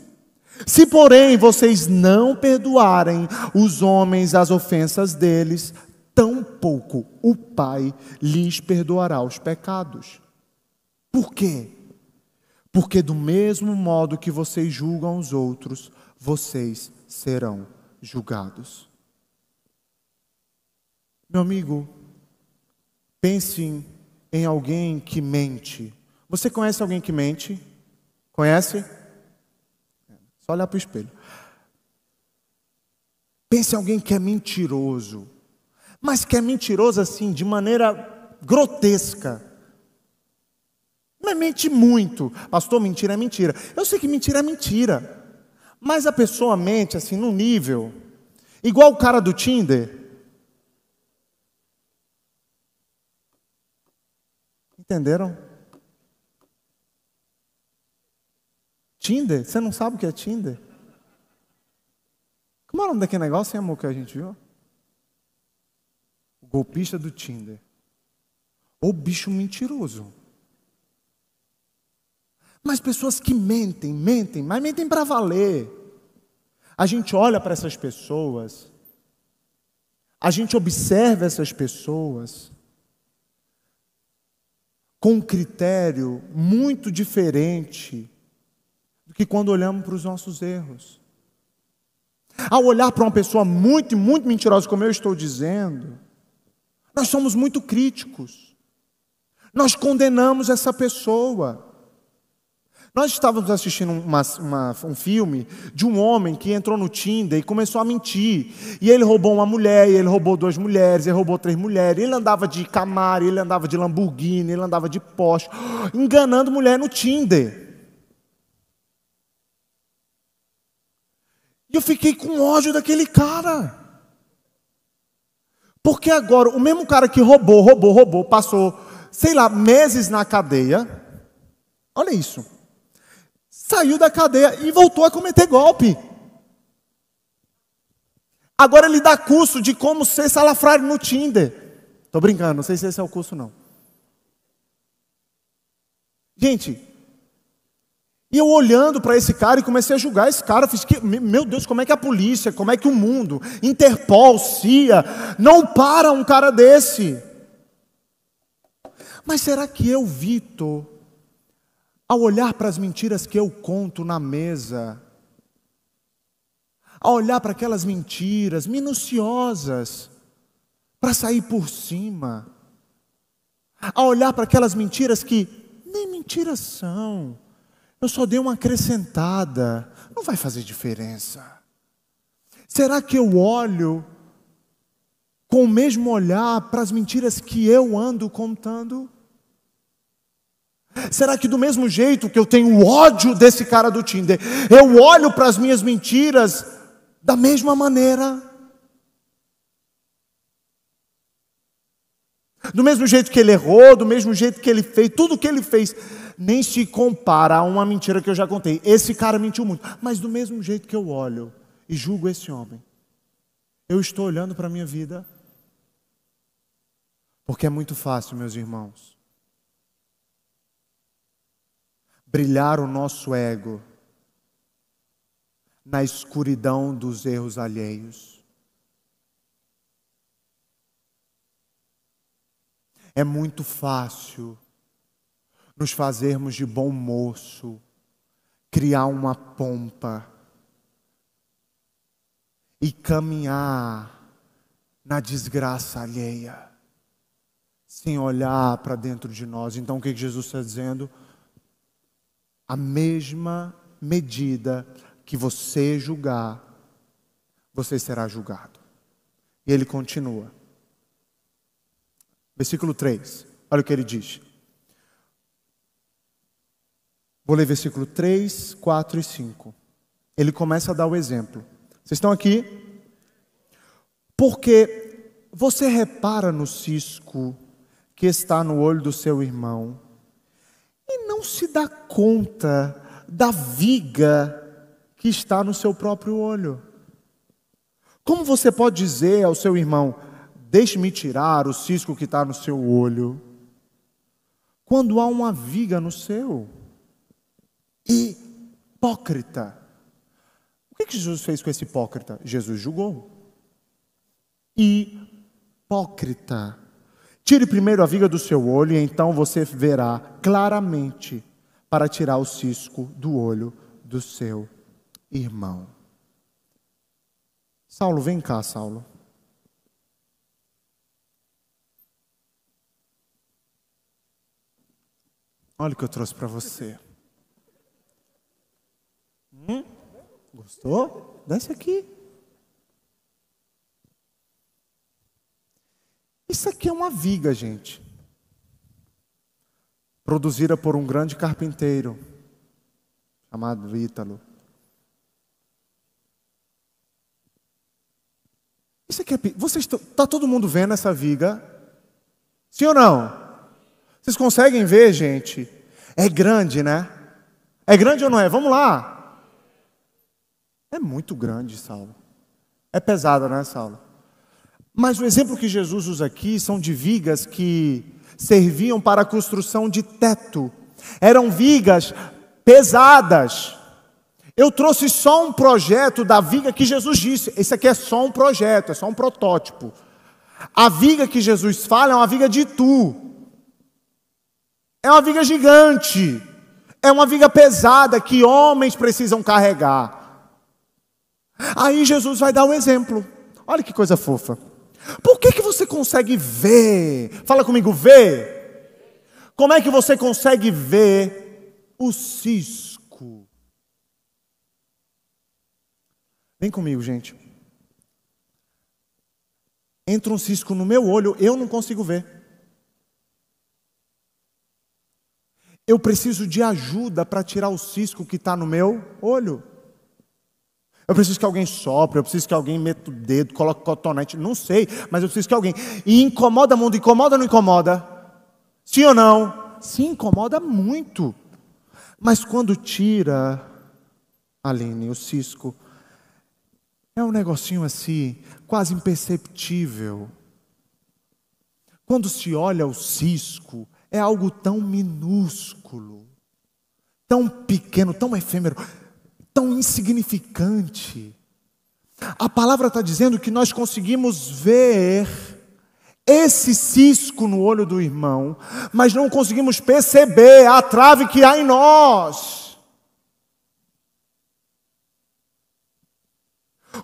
Se, porém, vocês não perdoarem os homens as ofensas deles, tampouco o Pai lhes perdoará os pecados. Por quê? Porque do mesmo modo que vocês julgam os outros, vocês serão julgados. Meu amigo, pense em alguém que mente. Você conhece alguém que mente? Conhece? Só olhar para o espelho. Pense em alguém que é mentiroso, mas que é mentiroso assim, de maneira grotesca. Não é mente muito. Pastor, mentira é mentira. Eu sei que mentira é mentira. Mas a pessoa mente assim, no nível, igual o cara do Tinder. Entenderam? Tinder? Você não sabe o que é Tinder? Como é o nome daquele negócio, hein, amor, que a gente viu? O golpista do Tinder. O bicho mentiroso. Mas pessoas que mentem, mentem, mas mentem para valer. A gente olha para essas pessoas, a gente observa essas pessoas com um critério muito diferente do que quando olhamos para os nossos erros. Ao olhar para uma pessoa muito, muito mentirosa, como eu estou dizendo, nós somos muito críticos. Nós condenamos essa pessoa. Nós estávamos assistindo uma, uma, um filme de um homem que entrou no Tinder e começou a mentir. E ele roubou uma mulher, ele roubou duas mulheres, ele roubou três mulheres. Ele andava de Camaro, ele andava de Lamborghini, ele andava de Porsche, enganando mulher no Tinder. Eu fiquei com ódio daquele cara. Porque agora, o mesmo cara que roubou, roubou, roubou, passou, sei lá, meses na cadeia. Olha isso saiu da cadeia e voltou a cometer golpe. Agora ele dá curso de como ser salafrário no Tinder. Estou brincando, não sei se esse é o curso não. Gente, e eu olhando para esse cara e comecei a julgar esse cara, fiz que, meu Deus, como é que a polícia, como é que o mundo, Interpol, CIA, não para um cara desse? Mas será que eu, Vitor, ao olhar para as mentiras que eu conto na mesa, ao olhar para aquelas mentiras minuciosas, para sair por cima, a olhar para aquelas mentiras que nem mentiras são, eu só dei uma acrescentada, não vai fazer diferença. Será que eu olho com o mesmo olhar para as mentiras que eu ando contando? Será que do mesmo jeito que eu tenho ódio desse cara do Tinder, eu olho para as minhas mentiras da mesma maneira? Do mesmo jeito que ele errou, do mesmo jeito que ele fez, tudo que ele fez, nem se compara a uma mentira que eu já contei. Esse cara mentiu muito, mas do mesmo jeito que eu olho e julgo esse homem, eu estou olhando para a minha vida. Porque é muito fácil, meus irmãos, brilhar o nosso ego na escuridão dos erros alheios. É muito fácil nos fazermos de bom moço, criar uma pompa e caminhar na desgraça alheia, sem olhar para dentro de nós. Então o que Jesus está dizendo? A mesma medida que você julgar, você será julgado. E ele continua. Versículo 3, olha o que ele diz. Vou ler versículo 3, 4 e 5. Ele começa a dar o exemplo. Vocês estão aqui? Porque você repara no cisco que está no olho do seu irmão e não se dá conta da viga que está no seu próprio olho. Como você pode dizer ao seu irmão: Deixe-me tirar o cisco que está no seu olho, quando há uma viga no seu? Hipócrita. O que, que Jesus fez com esse hipócrita? Jesus julgou. Hipócrita. Tire primeiro a viga do seu olho e então você verá claramente para tirar o cisco do olho do seu irmão. Saulo, vem cá, Saulo. Olha o que eu trouxe para você. Hum? Gostou? Desce aqui. Isso aqui é uma viga, gente. Produzida por um grande carpinteiro chamado Ítalo. Isso aqui é. Vocês está todo mundo vendo essa viga? Sim ou não? Vocês conseguem ver, gente? É grande, né? É grande ou não é? Vamos lá. É muito grande, Saulo. É pesada, né, Saulo? Mas o exemplo que Jesus usa aqui são de vigas que serviam para a construção de teto. Eram vigas pesadas. Eu trouxe só um projeto da viga que Jesus disse. Esse aqui é só um projeto, é só um protótipo. A viga que Jesus fala é uma viga de tu. É uma viga gigante. É uma viga pesada que homens precisam carregar. Aí Jesus vai dar o exemplo. Olha que coisa fofa. Por que, que você consegue ver? Fala comigo, ver. Como é que você consegue ver o cisco? Vem comigo, gente. Entra um cisco no meu olho, eu não consigo ver. Eu preciso de ajuda para tirar o cisco que está no meu olho. Eu preciso que alguém sopre, eu preciso que alguém meta o dedo, coloque cotonete, não sei, mas eu preciso que alguém. E incomoda muito, incomoda ou não incomoda? Sim ou não? Sim, incomoda muito. Mas quando tira, Aline, o cisco, é um negocinho assim, quase imperceptível. Quando se olha o cisco, é algo tão minúsculo, tão pequeno, tão efêmero tão insignificante. A palavra está dizendo que nós conseguimos ver esse cisco no olho do irmão, mas não conseguimos perceber a trave que há em nós.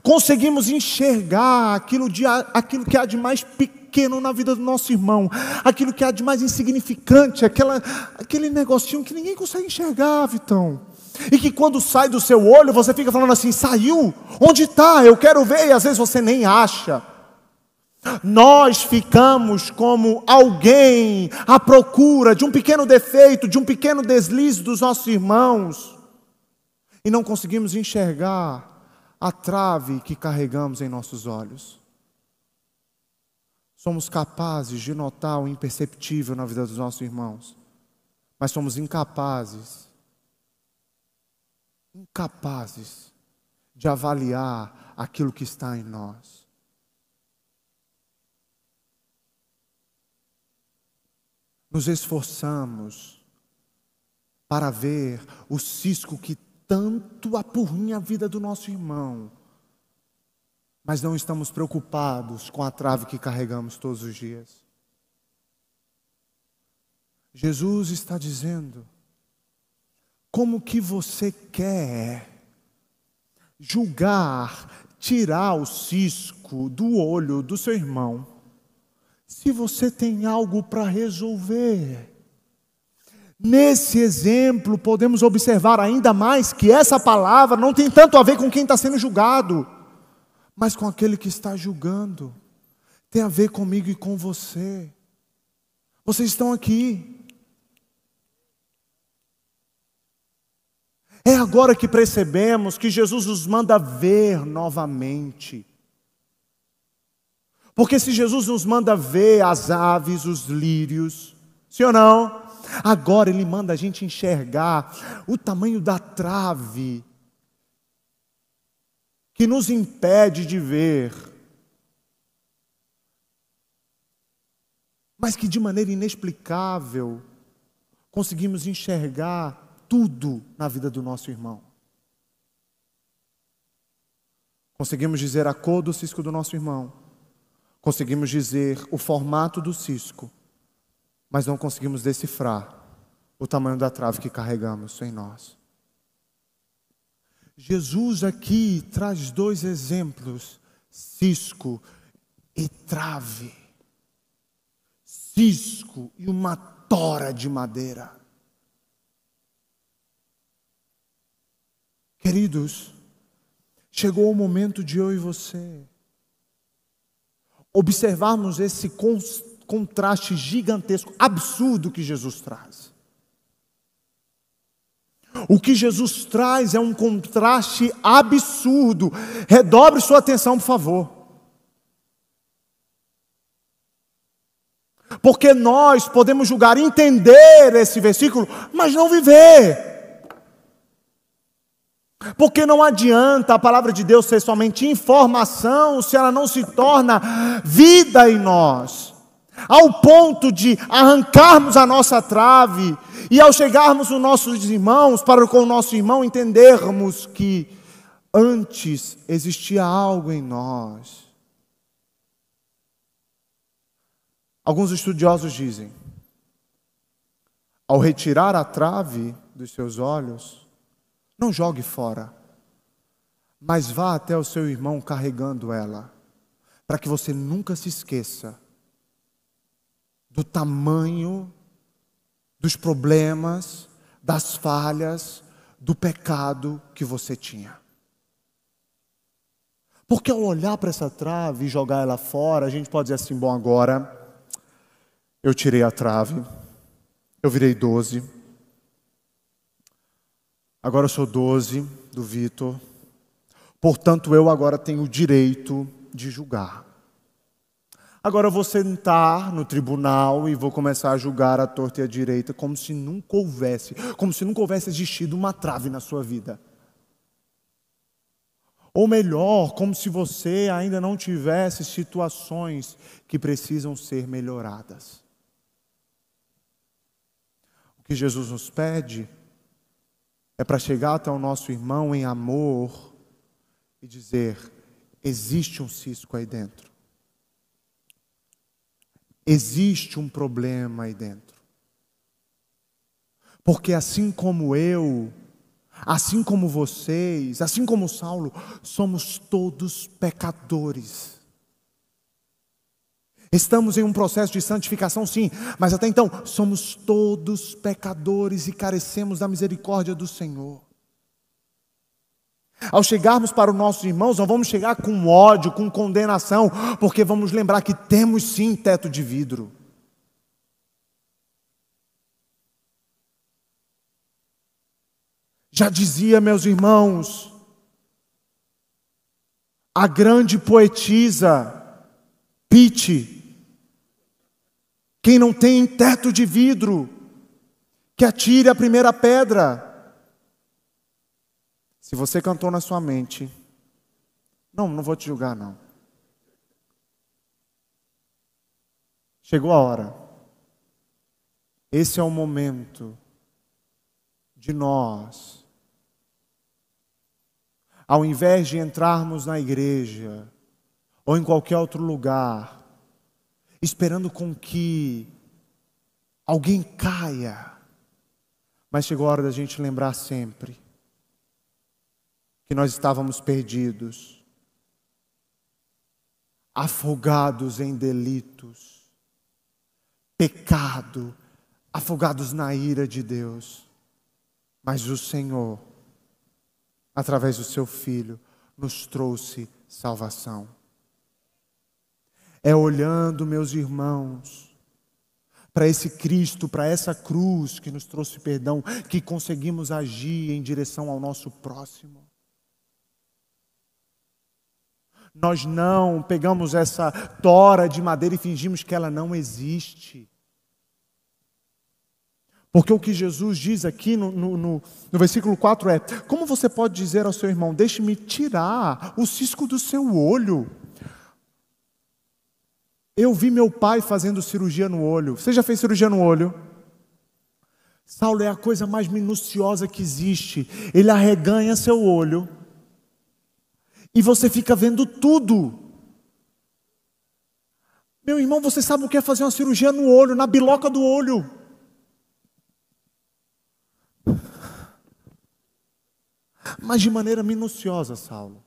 Conseguimos enxergar aquilo, de, aquilo que há de mais pequeno na vida do nosso irmão, aquilo que há de mais insignificante, aquela, aquele negocinho que ninguém consegue enxergar, Vitão. E que quando sai do seu olho, você fica falando assim: saiu? Onde está? Eu quero ver, e às vezes você nem acha. Nós ficamos como alguém à procura de um pequeno defeito, de um pequeno deslize dos nossos irmãos, e não conseguimos enxergar a trave que carregamos em nossos olhos. Somos capazes de notar o imperceptível na vida dos nossos irmãos, mas somos incapazes incapazes de avaliar aquilo que está em nós. Nos esforçamos para ver o cisco que tanto apurrinha a vida do nosso irmão, mas não estamos preocupados com a trave que carregamos todos os dias. Jesus está dizendo: como que você quer julgar, tirar o cisco do olho do seu irmão, se você tem algo para resolver? Nesse exemplo, podemos observar ainda mais que essa palavra não tem tanto a ver com quem está sendo julgado, mas com aquele que está julgando. Tem a ver comigo e com você. Vocês estão aqui. É agora que percebemos que Jesus nos manda ver novamente. Porque se Jesus nos manda ver as aves, os lírios, sim ou não? Agora Ele manda a gente enxergar o tamanho da trave que nos impede de ver, mas que de maneira inexplicável conseguimos enxergar tudo na vida do nosso irmão. Conseguimos dizer a cor do cisco do nosso irmão, conseguimos dizer o formato do cisco, mas não conseguimos decifrar o tamanho da trave que carregamos em nós. Jesus aqui traz dois exemplos: cisco e trave. Cisco e uma tora de madeira. Queridos, chegou o momento de eu e você observarmos esse contraste gigantesco, absurdo que Jesus traz. O que Jesus traz é um contraste absurdo. Redobre sua atenção, por favor. Porque nós podemos julgar, entender esse versículo, mas não viver. Porque não adianta a palavra de Deus ser somente informação se ela não se torna vida em nós ao ponto de arrancarmos a nossa trave e ao chegarmos nos nossos irmãos, para com o nosso irmão entendermos que antes existia algo em nós. Alguns estudiosos dizem: ao retirar a trave dos seus olhos, não jogue fora, mas vá até o seu irmão carregando ela, para que você nunca se esqueça do tamanho dos problemas, das falhas, do pecado que você tinha. Porque ao olhar para essa trave e jogar ela fora, a gente pode dizer assim: bom, agora eu tirei a trave, eu virei doze, agora eu sou doze do Vitor, portanto eu agora tenho o direito de julgar. Agora eu vou sentar no tribunal e vou começar a julgar a torta e a direita como se nunca houvesse, como se nunca houvesse existido uma trave na sua vida. Ou melhor, como se você ainda não tivesse situações que precisam ser melhoradas. O que Jesus nos pede é para chegar até o nosso irmão em amor e dizer: existe um cisco aí dentro. Existe um problema aí dentro. Porque assim como eu, assim como vocês, assim como Saulo, somos todos pecadores. Estamos em um processo de santificação, sim, mas até então somos todos pecadores e carecemos da misericórdia do Senhor. Ao chegarmos para os nossos irmãos, não vamos chegar com ódio, com condenação, porque vamos lembrar que temos sim teto de vidro. Já dizia, meus irmãos, a grande poetisa Pete, quem não tem teto de vidro, que atire a primeira pedra. Se você cantou na sua mente, não, não vou te julgar, não. Chegou a hora. Esse é o momento de nós, ao invés de entrarmos na igreja ou em qualquer outro lugar, esperando com que alguém caia. Mas chegou a hora da gente lembrar sempre que nós estávamos perdidos, afogados em delitos, pecado, afogados na ira de Deus. Mas o Senhor, através do seu Filho, nos trouxe salvação. É olhando, meus irmãos, para esse Cristo, para essa cruz que nos trouxe perdão, que conseguimos agir em direção ao nosso próximo. Nós não pegamos essa tora de madeira e fingimos que ela não existe. Porque o que Jesus diz aqui no, no, no, no, versículo 4 é: Como você pode dizer ao seu irmão, deixe-me tirar o cisco do seu olho? Eu vi meu pai fazendo cirurgia no olho. Você já fez cirurgia no olho? Saulo é a coisa mais minuciosa que existe. Ele arreganha seu olho e você fica vendo tudo. Meu irmão, você sabe o que é fazer uma cirurgia no olho, na biloca do olho? Mas de maneira minuciosa, Saulo.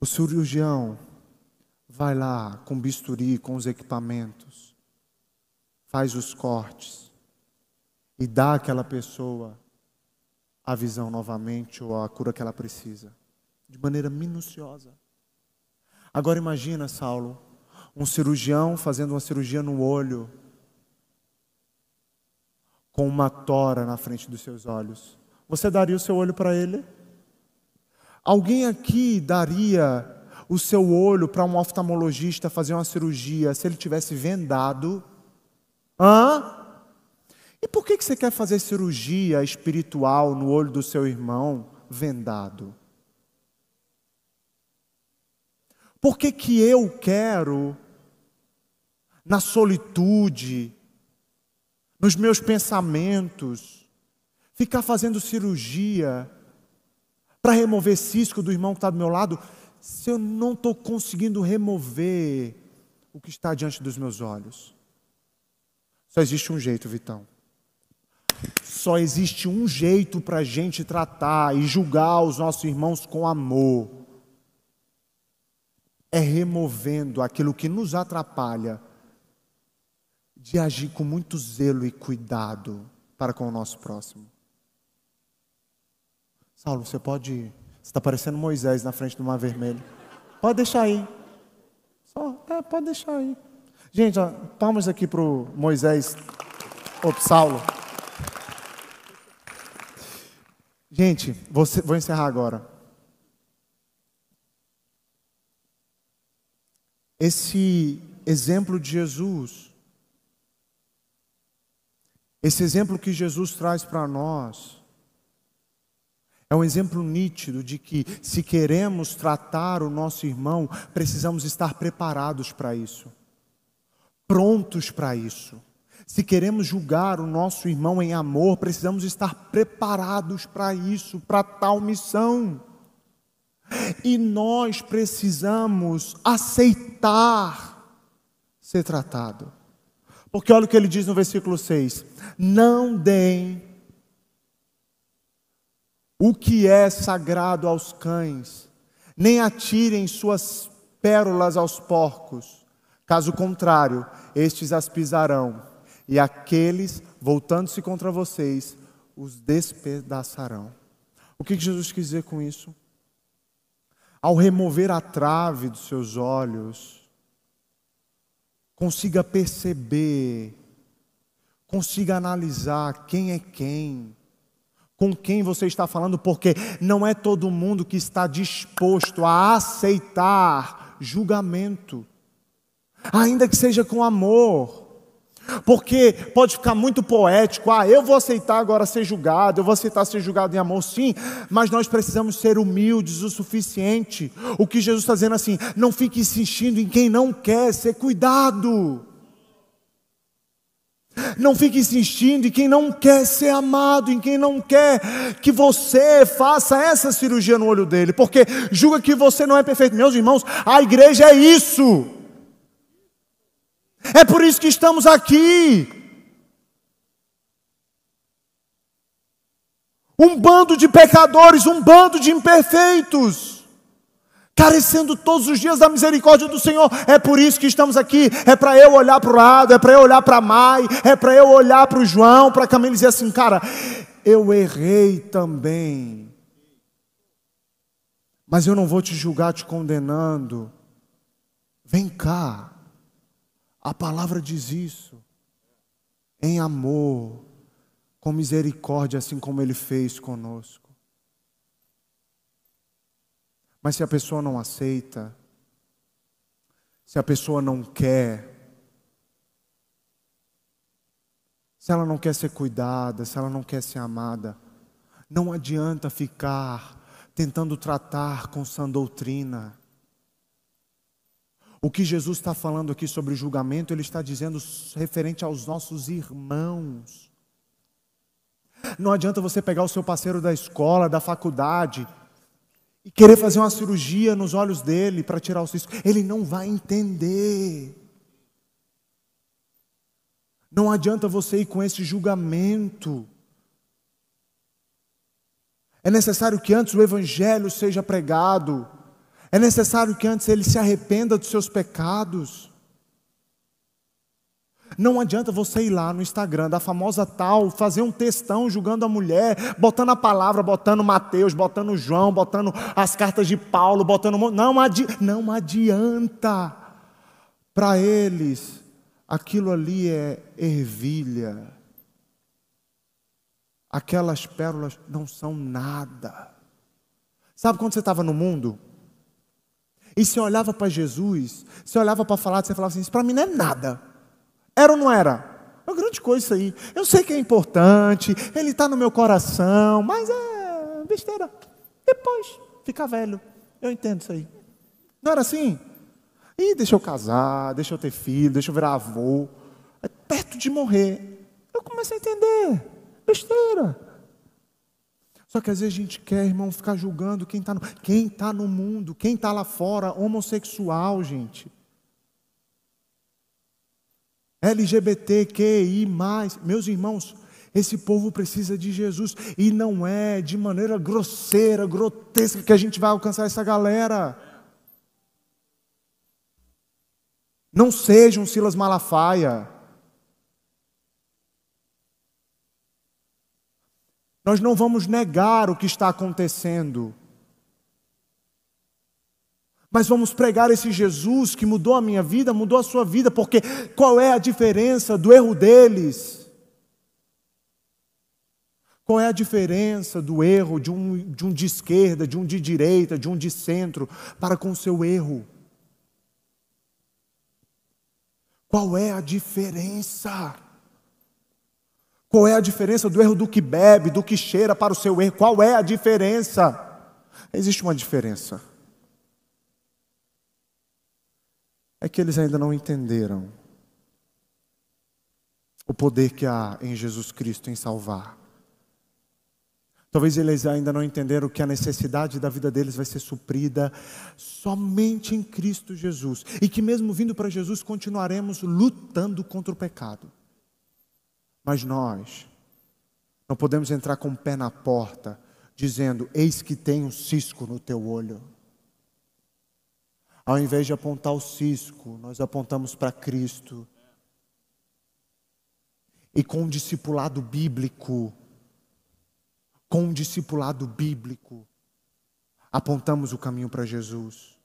O cirurgião vai lá com bisturi, com os equipamentos, faz os cortes e dá àquela pessoa a visão novamente ou a cura que ela precisa, de maneira minuciosa. Agora imagina, Saulo, um cirurgião fazendo uma cirurgia no olho, com uma tora na frente dos seus olhos. Você daria o seu olho para ele? Alguém aqui daria o seu olho para um oftalmologista fazer uma cirurgia se ele tivesse vendado? Hã? E por que você quer fazer cirurgia espiritual no olho do seu irmão vendado? Por que, que eu quero, na solitude, nos meus pensamentos, ficar fazendo cirurgia para remover cisco do irmão que está do meu lado, se eu não estou conseguindo remover o que está diante dos meus olhos? Só existe um jeito, Vitão. Só existe um jeito para a gente tratar e julgar os nossos irmãos com amor. É removendo aquilo que nos atrapalha de agir com muito zelo e cuidado para com o nosso próximo. Saulo, você pode. Está parecendo Moisés na frente do mar vermelho. Pode deixar aí. Só, é, pode deixar aí. Gente, ó, palmas aqui para o Moisés. Ô, Saulo. Gente, vou, vou encerrar agora. Esse exemplo de Jesus, esse exemplo que Jesus traz para nós, é um exemplo nítido de que, se queremos tratar o nosso irmão, precisamos estar preparados para isso, prontos para isso. Se queremos julgar o nosso irmão em amor, precisamos estar preparados para isso, para tal missão. E nós precisamos aceitar ser tratado. Porque olha o que ele diz no versículo 6: Não deem o que é sagrado aos cães, nem atirem suas pérolas aos porcos. Caso contrário, estes as pisarão, e aqueles, voltando-se contra vocês, os despedaçarão. O que Jesus quis dizer com isso? Ao remover a trave dos seus olhos, consiga perceber, consiga analisar quem é quem, com quem você está falando, porque não é todo mundo que está disposto a aceitar julgamento, ainda que seja com amor. Porque pode ficar muito poético, ah, eu vou aceitar agora ser julgado, eu vou aceitar ser julgado em amor, sim, mas nós precisamos ser humildes o suficiente. O que Jesus está dizendo assim, não fique insistindo em quem não quer ser cuidado. Não fique insistindo em quem não quer ser amado, em quem não quer que você faça essa cirurgia no olho dele, porque julga que você não é perfeito. Meus irmãos, a igreja é isso. É por isso que estamos aqui. Um bando de pecadores, um bando de imperfeitos carecendo todos os dias da misericórdia do Senhor. É por isso que estamos aqui. É para eu olhar para o lado, é para eu olhar para a Mai, é para eu olhar para o João, para Camila e dizer assim, cara, eu errei também. Mas eu não vou te julgar te condenando. Vem cá. A palavra diz isso. Em amor com misericórdia, assim como Ele fez conosco. Mas se a pessoa não aceita, se a pessoa não quer, se ela não quer ser cuidada, se ela não quer ser amada, não adianta ficar tentando tratar com sã doutrina. O que Jesus está falando aqui sobre julgamento, Ele está dizendo referente aos nossos irmãos. Não adianta você pegar o seu parceiro da escola, da faculdade, e querer fazer uma cirurgia nos olhos dele para tirar o cisco. Ele não vai entender. Não adianta você ir com esse julgamento. É necessário que antes o evangelho seja pregado. É necessário que antes ele se arrependa dos seus pecados. Não adianta você ir lá no Instagram da famosa tal, fazer um textão julgando a mulher, botando a palavra, botando Mateus, botando João, botando as cartas de Paulo, botando. Não, adi... não adianta. Para eles, aquilo ali é ervilha. Aquelas pérolas não são nada. Sabe quando você estava no mundo? E você olhava para Jesus, você olhava para falar, você falava assim: Isso para mim não é nada. Era ou não era? É uma grande coisa isso aí. Eu sei que é importante, ele está no meu coração, mas é besteira. Depois, fica velho. Eu entendo isso aí. Não era assim? Ih, deixa eu casar, deixa eu ter filho, deixa eu virar avô. É perto de morrer. Eu começo a entender. Besteira. Só que às vezes a gente quer, irmão, ficar julgando quem está no, tá no mundo, quem está lá fora, homossexual, gente. LGBTQI. Meus irmãos, esse povo precisa de Jesus e não é de maneira grosseira, grotesca que a gente vai alcançar essa galera. Não sejam Silas Malafaia. Nós não vamos negar o que está acontecendo. Mas vamos pregar esse Jesus que mudou a minha vida, mudou a sua vida, porque qual é a diferença do erro deles? Qual é a diferença do erro de um, de um de esquerda, de um de direita, de um de centro, para com o seu erro? Qual é a diferença? Qual é a diferença do erro do que bebe, do que cheira para o seu erro? Qual é a diferença? Existe uma diferença. É que eles ainda não entenderam o poder que há em Jesus Cristo em salvar. Talvez eles ainda não entenderam que a necessidade da vida deles vai ser suprida somente em Cristo Jesus. E que, mesmo vindo para Jesus, continuaremos lutando contra o pecado. Mas nós não podemos entrar com o pé na porta, dizendo: Eis que tem um cisco no teu olho. Ao invés de apontar o cisco, nós apontamos para Cristo. E com um discipulado bíblico, com um discipulado bíblico, apontamos o caminho para Jesus,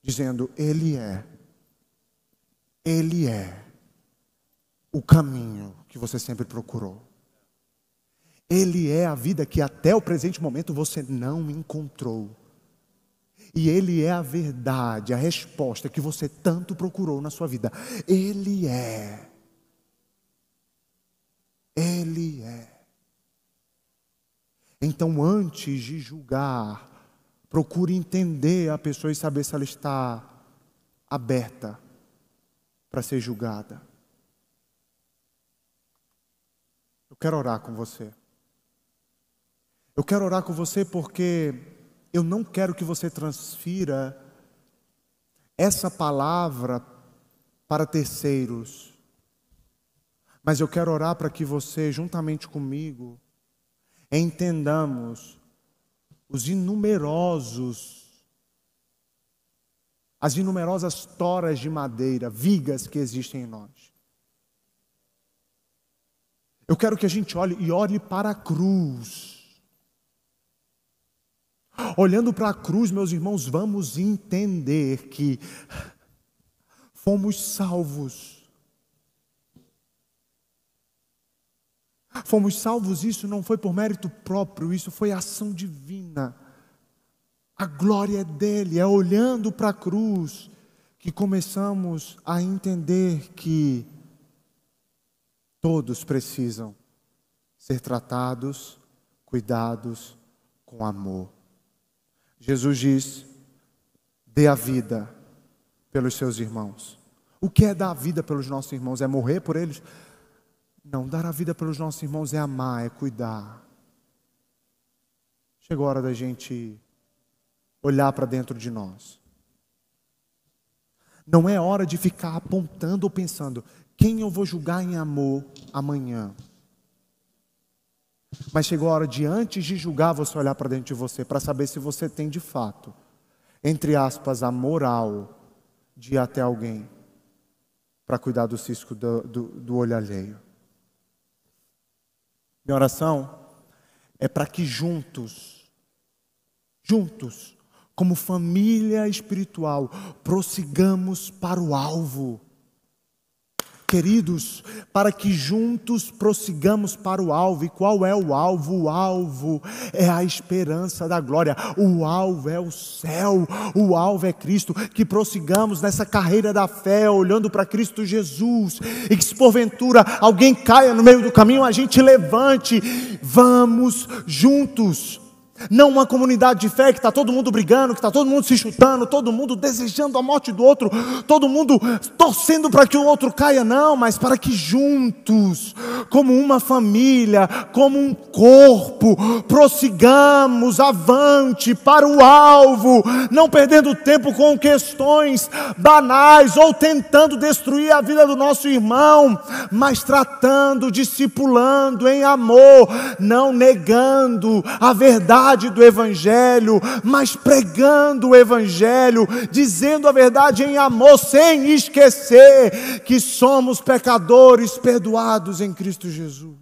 dizendo: Ele é, Ele é o caminho que você sempre procurou. Ele é a vida que até o presente momento você não encontrou. E Ele é a verdade, a resposta que você tanto procurou na sua vida. Ele é. Ele é. Então, antes de julgar, procure entender a pessoa e saber se ela está aberta para ser julgada. Eu quero orar com você. Eu quero orar com você porque eu não quero que você transfira essa palavra para terceiros, mas eu quero orar para que você, juntamente comigo, entendamos os inumerosos, as inumerosas toras de madeira, vigas que existem em nós. Eu quero que a gente olhe e olhe para a cruz. Olhando para a cruz, meus irmãos, vamos entender que fomos salvos. Fomos salvos, isso não foi por mérito próprio, isso foi ação divina. A glória é dele, é olhando para a cruz que começamos a entender que todos precisam ser tratados, cuidados com amor. Jesus diz: dê a vida pelos seus irmãos. O que é dar a vida pelos nossos irmãos? É morrer por eles? Não, dar a vida pelos nossos irmãos é amar, é cuidar. Chegou a hora da gente olhar para dentro de nós. Não é hora de ficar apontando ou pensando quem eu vou julgar em amor amanhã. Mas chegou a hora de, antes de julgar, você olhar para dentro de você, para saber se você tem de fato, entre aspas, a moral de ir até alguém para cuidar do cisco do, do, do olho alheio. Minha oração é para que juntos, juntos, como família espiritual, prossigamos para o alvo queridos, para que juntos prossigamos para o alvo. E qual é o alvo? O alvo é a esperança da glória, o alvo é o céu, o alvo é Cristo. Que prossigamos nessa carreira da fé, olhando para Cristo Jesus, e que se porventura alguém caia no meio do caminho, a gente levante, vamos juntos não uma comunidade de fé que está todo mundo brigando, que está todo mundo se chutando, todo mundo desejando a morte do outro, todo mundo torcendo para que o outro caia, não, mas para que juntos, como uma família, como um corpo, prossigamos avante para o alvo, não perdendo tempo com questões banais ou tentando destruir a vida do nosso irmão, mas tratando, discipulando em amor, não negando a verdade verdade do Evangelho, mas pregando o Evangelho, dizendo a verdade em amor, sem esquecer que somos pecadores perdoados em Cristo Jesus.